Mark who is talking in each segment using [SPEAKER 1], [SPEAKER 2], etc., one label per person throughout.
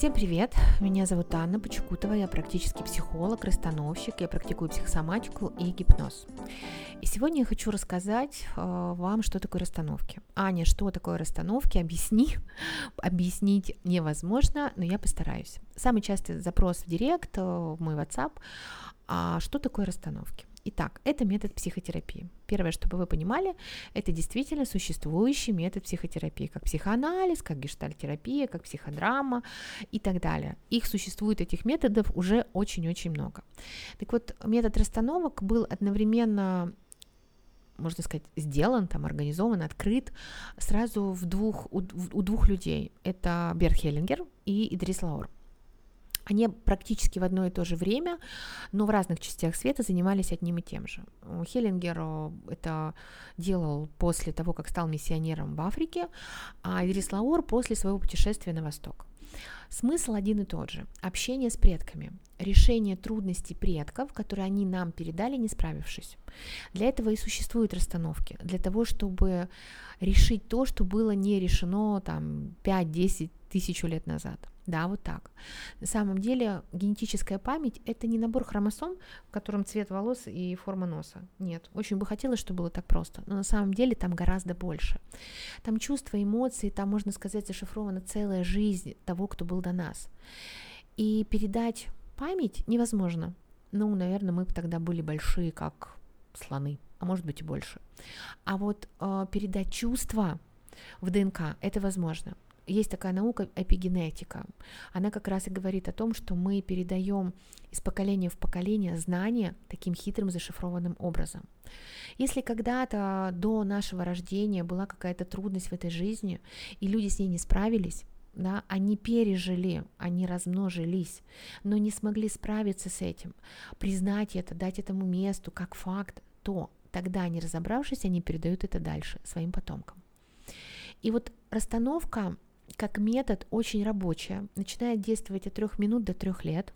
[SPEAKER 1] Всем привет! Меня зовут Анна Почекутова, я практически психолог, расстановщик, я практикую психосоматику и гипноз. И сегодня я хочу рассказать э, вам, что такое расстановки. Аня, что такое расстановки? Объясни. Объяснить невозможно, но я постараюсь. Самый частый запрос в директ, э, в мой WhatsApp, а что такое расстановки? Итак, это метод психотерапии. Первое, чтобы вы понимали, это действительно существующий метод психотерапии, как психоанализ, как гештальтерапия, как психодрама и так далее. Их существует, этих методов, уже очень-очень много. Так вот, метод расстановок был одновременно можно сказать, сделан, там, организован, открыт сразу в двух, у, у двух людей. Это Берт Хеллингер и Идрис Лаур. Они практически в одно и то же время, но в разных частях света занимались одним и тем же. Хеллингер э, это делал после того, как стал миссионером в Африке, а Идрис Лаур после своего путешествия на восток. Смысл один и тот же. Общение с предками, решение трудностей предков, которые они нам передали, не справившись. Для этого и существуют расстановки, для того, чтобы решить то, что было не решено там 5-10 тысячу лет назад. Да, вот так. На самом деле генетическая память – это не набор хромосом, в котором цвет волос и форма носа. Нет, очень бы хотелось, чтобы было так просто, но на самом деле там гораздо больше. Там чувства, эмоции, там, можно сказать, зашифрована целая жизнь того, кто был до нас. И передать память невозможно. Ну, наверное, мы бы тогда были большие, как слоны, а может быть и больше. А вот э, передать чувства в ДНК это возможно есть такая наука эпигенетика. Она как раз и говорит о том, что мы передаем из поколения в поколение знания таким хитрым зашифрованным образом. Если когда-то до нашего рождения была какая-то трудность в этой жизни, и люди с ней не справились, да, они пережили, они размножились, но не смогли справиться с этим, признать это, дать этому месту как факт, то тогда, не разобравшись, они передают это дальше своим потомкам. И вот расстановка как метод очень рабочая, начинает действовать от трех минут до трех лет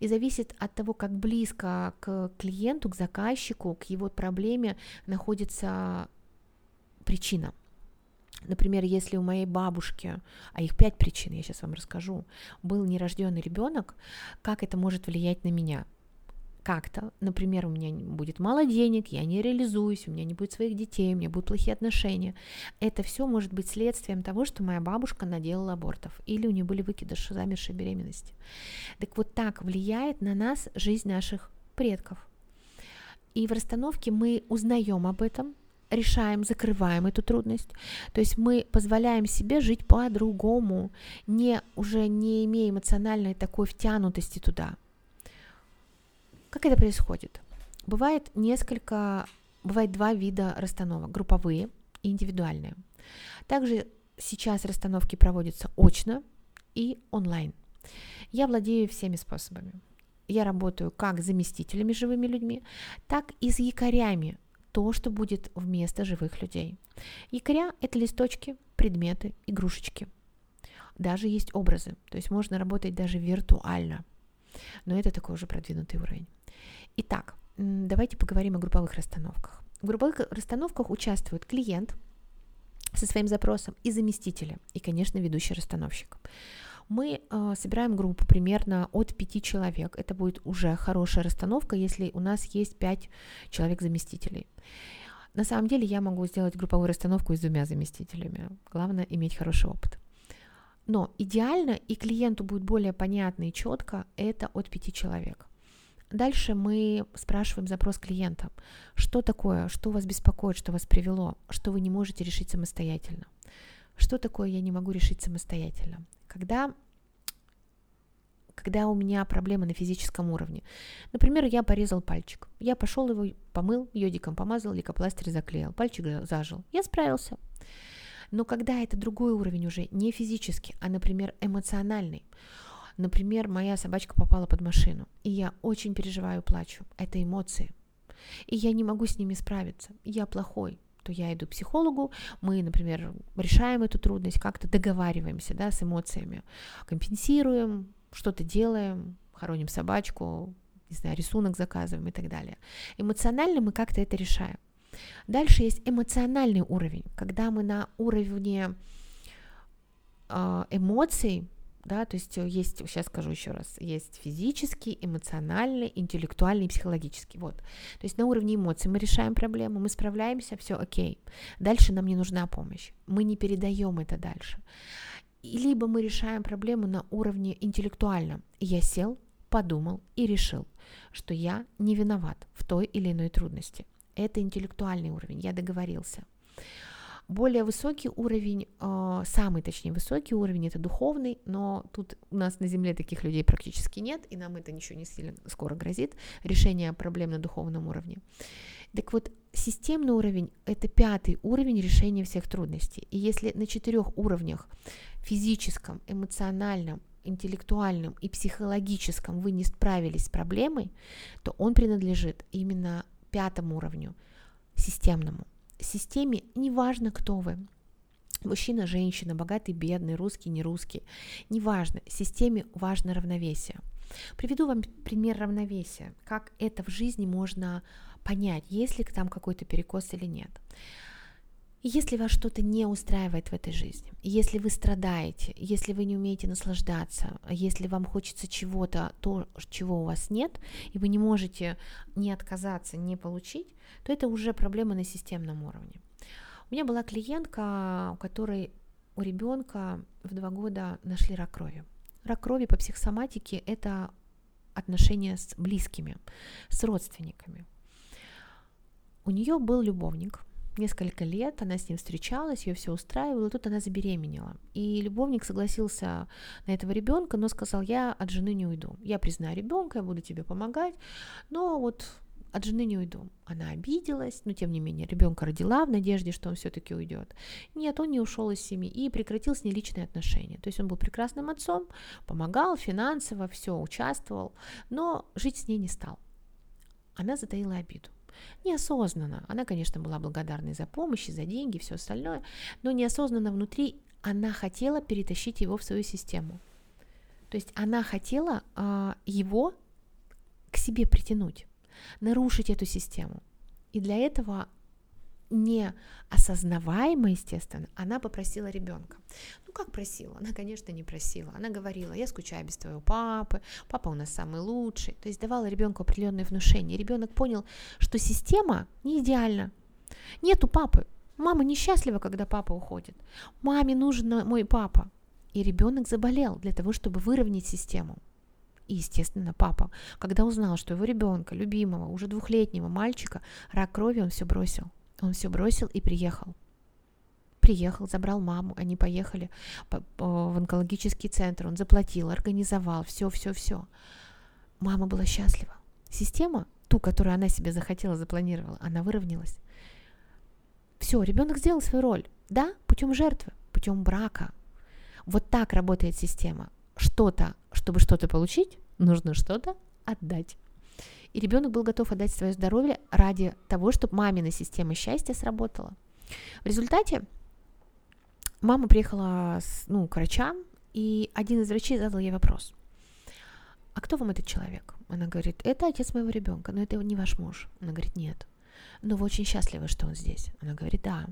[SPEAKER 1] и зависит от того, как близко к клиенту, к заказчику, к его проблеме находится причина. Например, если у моей бабушки, а их пять причин, я сейчас вам расскажу, был нерожденный ребенок, как это может влиять на меня? Как-то, например, у меня будет мало денег, я не реализуюсь, у меня не будет своих детей, у меня будут плохие отношения. Это все может быть следствием того, что моя бабушка наделала абортов или у нее были выкидыши, замершие беременности. Так вот так влияет на нас жизнь наших предков. И в расстановке мы узнаем об этом, решаем, закрываем эту трудность. То есть мы позволяем себе жить по-другому, не, уже не имея эмоциональной такой втянутости туда. Как это происходит? Бывает несколько, бывает два вида расстановок, групповые и индивидуальные. Также сейчас расстановки проводятся очно и онлайн. Я владею всеми способами. Я работаю как с заместителями живыми людьми, так и с якорями, то, что будет вместо живых людей. Якоря – это листочки, предметы, игрушечки. Даже есть образы, то есть можно работать даже виртуально. Но это такой уже продвинутый уровень. Итак, давайте поговорим о групповых расстановках. В групповых расстановках участвует клиент со своим запросом и заместители, и, конечно, ведущий расстановщик. Мы э, собираем группу примерно от 5 человек. Это будет уже хорошая расстановка, если у нас есть 5 человек-заместителей. На самом деле я могу сделать групповую расстановку с двумя заместителями. Главное иметь хороший опыт. Но идеально и клиенту будет более понятно и четко это от 5 человек. Дальше мы спрашиваем запрос клиента. Что такое, что вас беспокоит, что вас привело, что вы не можете решить самостоятельно. Что такое я не могу решить самостоятельно? Когда когда у меня проблема на физическом уровне. Например, я порезал пальчик. Я пошел его, помыл, йодиком помазал, лейкопластырь заклеил, пальчик зажил. Я справился. Но когда это другой уровень уже, не физический, а, например, эмоциональный, Например, моя собачка попала под машину, и я очень переживаю, плачу. Это эмоции. И я не могу с ними справиться. Я плохой. То я иду к психологу, мы, например, решаем эту трудность, как-то договариваемся да, с эмоциями, компенсируем, что-то делаем, хороним собачку, не знаю, рисунок заказываем и так далее. Эмоционально мы как-то это решаем. Дальше есть эмоциональный уровень, когда мы на уровне э, эмоций да, то есть есть, сейчас скажу еще раз, есть физический, эмоциональный, интеллектуальный, психологический, вот. То есть на уровне эмоций мы решаем проблему, мы справляемся, все окей. Дальше нам не нужна помощь, мы не передаем это дальше. И либо мы решаем проблему на уровне интеллектуальном. Я сел, подумал и решил, что я не виноват в той или иной трудности. Это интеллектуальный уровень, я договорился. Более высокий уровень, а, самый точнее высокий уровень, это духовный, но тут у нас на Земле таких людей практически нет, и нам это ничего не сильно скоро грозит, решение проблем на духовном уровне. Так вот, системный уровень – это пятый уровень решения всех трудностей. И если на четырех уровнях – физическом, эмоциональном, интеллектуальном и психологическом вы не справились с проблемой, то он принадлежит именно пятому уровню, системному системе неважно, кто вы, мужчина, женщина, богатый, бедный, русский, не русский, неважно, системе важно равновесие. Приведу вам пример равновесия, как это в жизни можно понять, есть ли там какой-то перекос или нет. Если вас что-то не устраивает в этой жизни, если вы страдаете, если вы не умеете наслаждаться, если вам хочется чего-то, то, чего у вас нет, и вы не можете не отказаться, не получить, то это уже проблема на системном уровне. У меня была клиентка, у которой у ребенка в два года нашли рак крови. Рак крови по психосоматике – это отношения с близкими, с родственниками. У нее был любовник, несколько лет, она с ним встречалась, ее все устраивало, и тут она забеременела. И любовник согласился на этого ребенка, но сказал, я от жены не уйду, я признаю ребенка, я буду тебе помогать, но вот от жены не уйду. Она обиделась, но тем не менее ребенка родила в надежде, что он все-таки уйдет. Нет, он не ушел из семьи и прекратил с ней личные отношения. То есть он был прекрасным отцом, помогал финансово, все, участвовал, но жить с ней не стал. Она затаила обиду. Неосознанно. Она, конечно, была благодарной за помощь, за деньги, все остальное, но неосознанно внутри она хотела перетащить его в свою систему. То есть она хотела э, его к себе притянуть нарушить эту систему. И для этого не осознаваемо, естественно, она попросила ребенка. Ну, как просила? Она, конечно, не просила. Она говорила, я скучаю без твоего папы, папа у нас самый лучший. То есть давала ребенку определенные внушения. Ребенок понял, что система не идеальна. Нету папы. Мама несчастлива, когда папа уходит. Маме нужен мой папа. И ребенок заболел для того, чтобы выровнять систему. И, естественно, папа, когда узнал, что его ребенка, любимого, уже двухлетнего мальчика, рак крови, он все бросил. Он все бросил и приехал. Приехал, забрал маму, они поехали в онкологический центр, он заплатил, организовал, все, все, все. Мама была счастлива. Система, ту, которую она себе захотела, запланировала, она выровнялась. Все, ребенок сделал свою роль. Да, путем жертвы, путем брака. Вот так работает система. Что-то, чтобы что-то получить, нужно что-то отдать. И ребенок был готов отдать свое здоровье ради того, чтобы мамина система счастья сработала. В результате мама приехала с, ну, к врачам, и один из врачей задал ей вопрос. А кто вам этот человек? Она говорит, это отец моего ребенка, но это не ваш муж. Она говорит, нет. Но вы очень счастливы, что он здесь. Она говорит, да.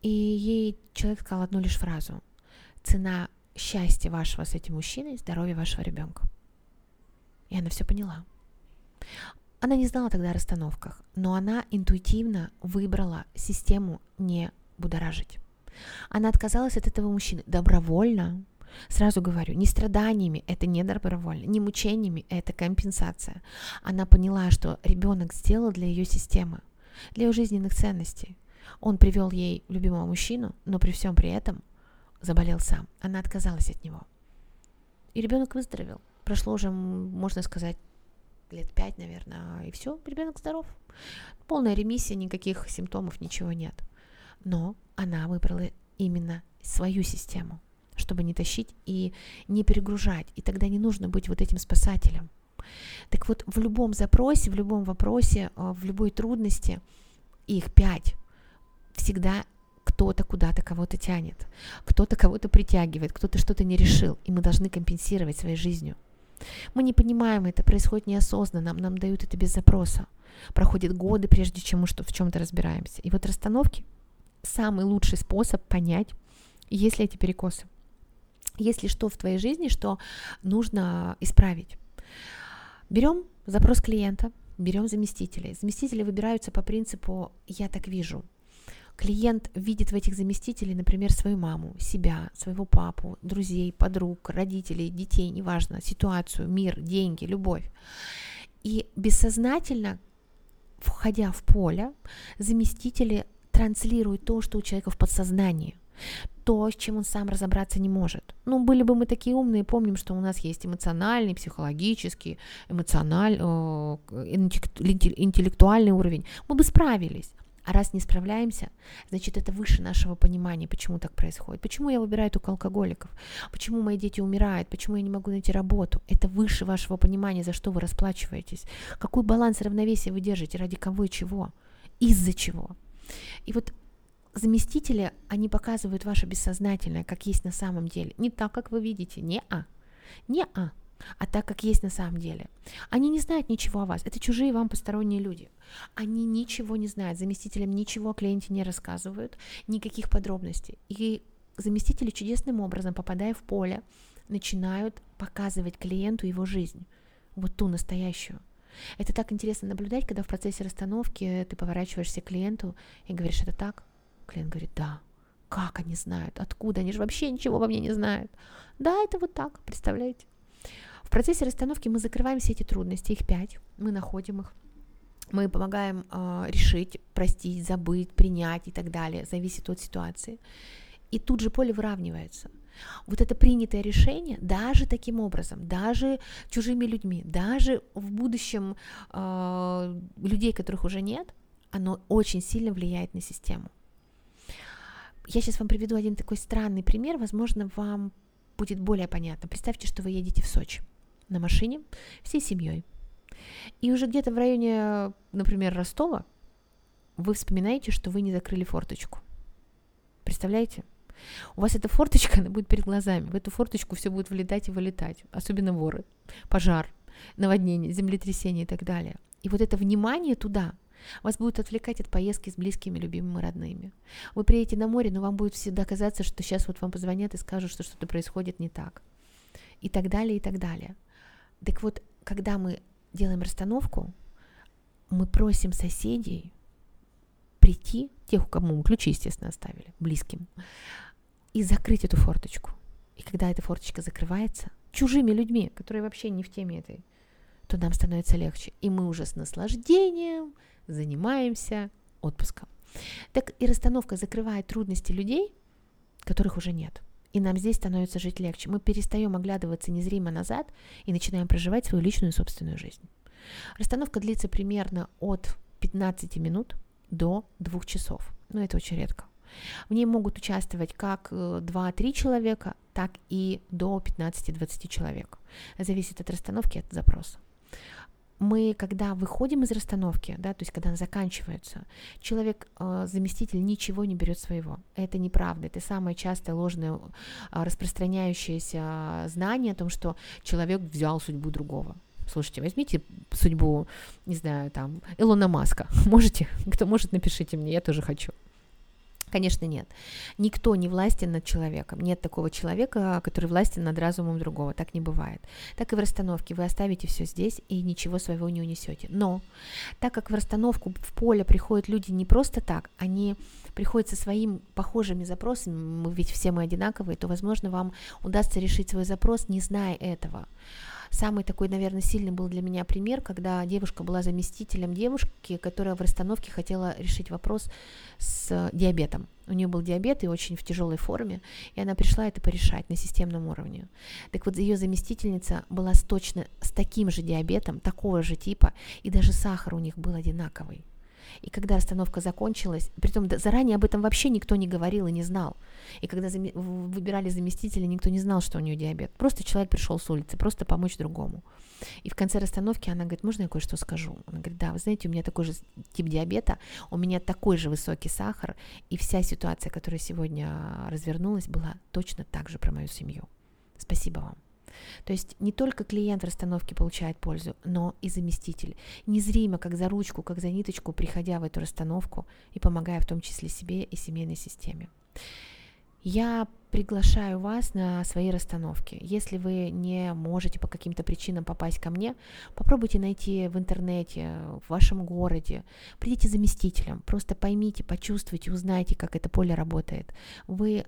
[SPEAKER 1] И ей человек сказал одну лишь фразу. Цена счастья вашего с этим мужчиной, здоровья вашего ребенка. И она все поняла. Она не знала тогда о расстановках, но она интуитивно выбрала систему не будоражить. Она отказалась от этого мужчины добровольно. Сразу говорю, не страданиями, это не добровольно, не мучениями, это компенсация. Она поняла, что ребенок сделал для ее системы, для ее жизненных ценностей. Он привел ей любимого мужчину, но при всем при этом заболел сам. Она отказалась от него. И ребенок выздоровел. Прошло уже, можно сказать, лет пять, наверное, и все, ребенок здоров. Полная ремиссия, никаких симптомов, ничего нет. Но она выбрала именно свою систему, чтобы не тащить и не перегружать. И тогда не нужно быть вот этим спасателем. Так вот, в любом запросе, в любом вопросе, э, в любой трудности, их пять, всегда кто-то куда-то кого-то тянет, кто-то кого-то притягивает, кто-то что-то не решил, и мы должны компенсировать своей жизнью. Мы не понимаем это, происходит неосознанно, нам, нам дают это без запроса. Проходят годы, прежде чем мы что, в чем-то разбираемся. И вот расстановки – самый лучший способ понять, есть ли эти перекосы. Есть ли что в твоей жизни, что нужно исправить? Берем запрос клиента, берем заместителей. Заместители выбираются по принципу «я так вижу». Клиент видит в этих заместителей, например, свою маму, себя, своего папу, друзей, подруг, родителей, детей, неважно, ситуацию, мир, деньги, любовь. И бессознательно, входя в поле, заместители транслируют то, что у человека в подсознании – то, с чем он сам разобраться не может. Ну, были бы мы такие умные, помним, что у нас есть эмоциональный, психологический, эмоциональный, э, интеллектуальный уровень, мы бы справились. А раз не справляемся, значит, это выше нашего понимания, почему так происходит. Почему я выбираю только алкоголиков? Почему мои дети умирают? Почему я не могу найти работу? Это выше вашего понимания, за что вы расплачиваетесь. Какой баланс равновесия вы держите, ради кого и чего? Из-за чего? И вот заместители, они показывают ваше бессознательное, как есть на самом деле. Не так, как вы видите, не а, не а, а так, как есть на самом деле. Они не знают ничего о вас, это чужие вам посторонние люди. Они ничего не знают, заместителям ничего о клиенте не рассказывают, никаких подробностей. И заместители чудесным образом, попадая в поле, начинают показывать клиенту его жизнь, вот ту настоящую. Это так интересно наблюдать, когда в процессе расстановки ты поворачиваешься к клиенту и говоришь, это так, Клиент говорит, да. Как они знают? Откуда? Они же вообще ничего обо мне не знают. Да, это вот так, представляете? В процессе расстановки мы закрываем все эти трудности, их пять, мы находим их, мы помогаем э, решить, простить, забыть, принять и так далее, зависит от ситуации. И тут же поле выравнивается. Вот это принятое решение, даже таким образом, даже чужими людьми, даже в будущем э, людей, которых уже нет, оно очень сильно влияет на систему. Я сейчас вам приведу один такой странный пример, возможно, вам будет более понятно. Представьте, что вы едете в Сочи на машине всей семьей. И уже где-то в районе, например, Ростова, вы вспоминаете, что вы не закрыли форточку. Представляете? У вас эта форточка, она будет перед глазами. В эту форточку все будет влетать и вылетать. Особенно воры, пожар, наводнение, землетрясение и так далее. И вот это внимание туда – вас будет отвлекать от поездки с близкими, любимыми, родными. Вы приедете на море, но вам будет всегда казаться, что сейчас вот вам позвонят и скажут, что что-то происходит не так. И так далее, и так далее. Так вот, когда мы делаем расстановку, мы просим соседей прийти, тех, у кого мы ключи, естественно, оставили, близким, и закрыть эту форточку. И когда эта форточка закрывается, чужими людьми, которые вообще не в теме этой, то нам становится легче. И мы уже с наслаждением занимаемся отпуском. Так и расстановка закрывает трудности людей, которых уже нет. И нам здесь становится жить легче. Мы перестаем оглядываться незримо назад и начинаем проживать свою личную собственную жизнь. Расстановка длится примерно от 15 минут до 2 часов. Но это очень редко. В ней могут участвовать как 2-3 э, человека, так и до 15-20 человек. Зависит от расстановки, от запроса мы, когда выходим из расстановки, да, то есть когда она заканчивается, человек, э, заместитель ничего не берет своего. Это неправда. Это самое частое ложное э, распространяющееся знание о том, что человек взял судьбу другого. Слушайте, возьмите судьбу, не знаю, там, Илона Маска. Можете? Кто может, напишите мне, я тоже хочу. Конечно, нет. Никто не властен над человеком. Нет такого человека, который властен над разумом другого. Так не бывает. Так и в расстановке. Вы оставите все здесь и ничего своего не унесете. Но так как в расстановку в поле приходят люди не просто так, они приходят со своими похожими запросами, мы ведь все мы одинаковые, то, возможно, вам удастся решить свой запрос, не зная этого. Самый такой, наверное, сильный был для меня пример, когда девушка была заместителем девушки, которая в расстановке хотела решить вопрос с диабетом. У нее был диабет и очень в тяжелой форме, и она пришла это порешать на системном уровне. Так вот, ее заместительница была с точно с таким же диабетом, такого же типа, и даже сахар у них был одинаковый. И когда остановка закончилась, притом заранее об этом вообще никто не говорил и не знал. И когда зам... выбирали заместителя, никто не знал, что у нее диабет. Просто человек пришел с улицы, просто помочь другому. И в конце расстановки она говорит, можно я кое-что скажу? Она говорит, да, вы знаете, у меня такой же тип диабета, у меня такой же высокий сахар, и вся ситуация, которая сегодня развернулась, была точно так же про мою семью. Спасибо вам. То есть не только клиент расстановки получает пользу, но и заместитель. Незримо, как за ручку, как за ниточку, приходя в эту расстановку и помогая в том числе себе и семейной системе. Я приглашаю вас на свои расстановки. Если вы не можете по каким-то причинам попасть ко мне, попробуйте найти в интернете, в вашем городе, придите заместителем, просто поймите, почувствуйте, узнайте, как это поле работает. Вы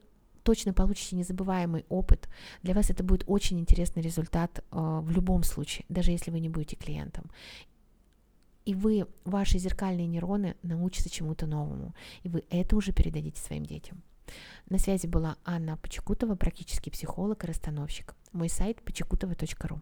[SPEAKER 1] точно получите незабываемый опыт. Для вас это будет очень интересный результат э, в любом случае, даже если вы не будете клиентом. И вы, ваши зеркальные нейроны научатся чему-то новому, и вы это уже передадите своим детям. На связи была Анна Почекутова, практический психолог и расстановщик. Мой сайт почекутова.ру.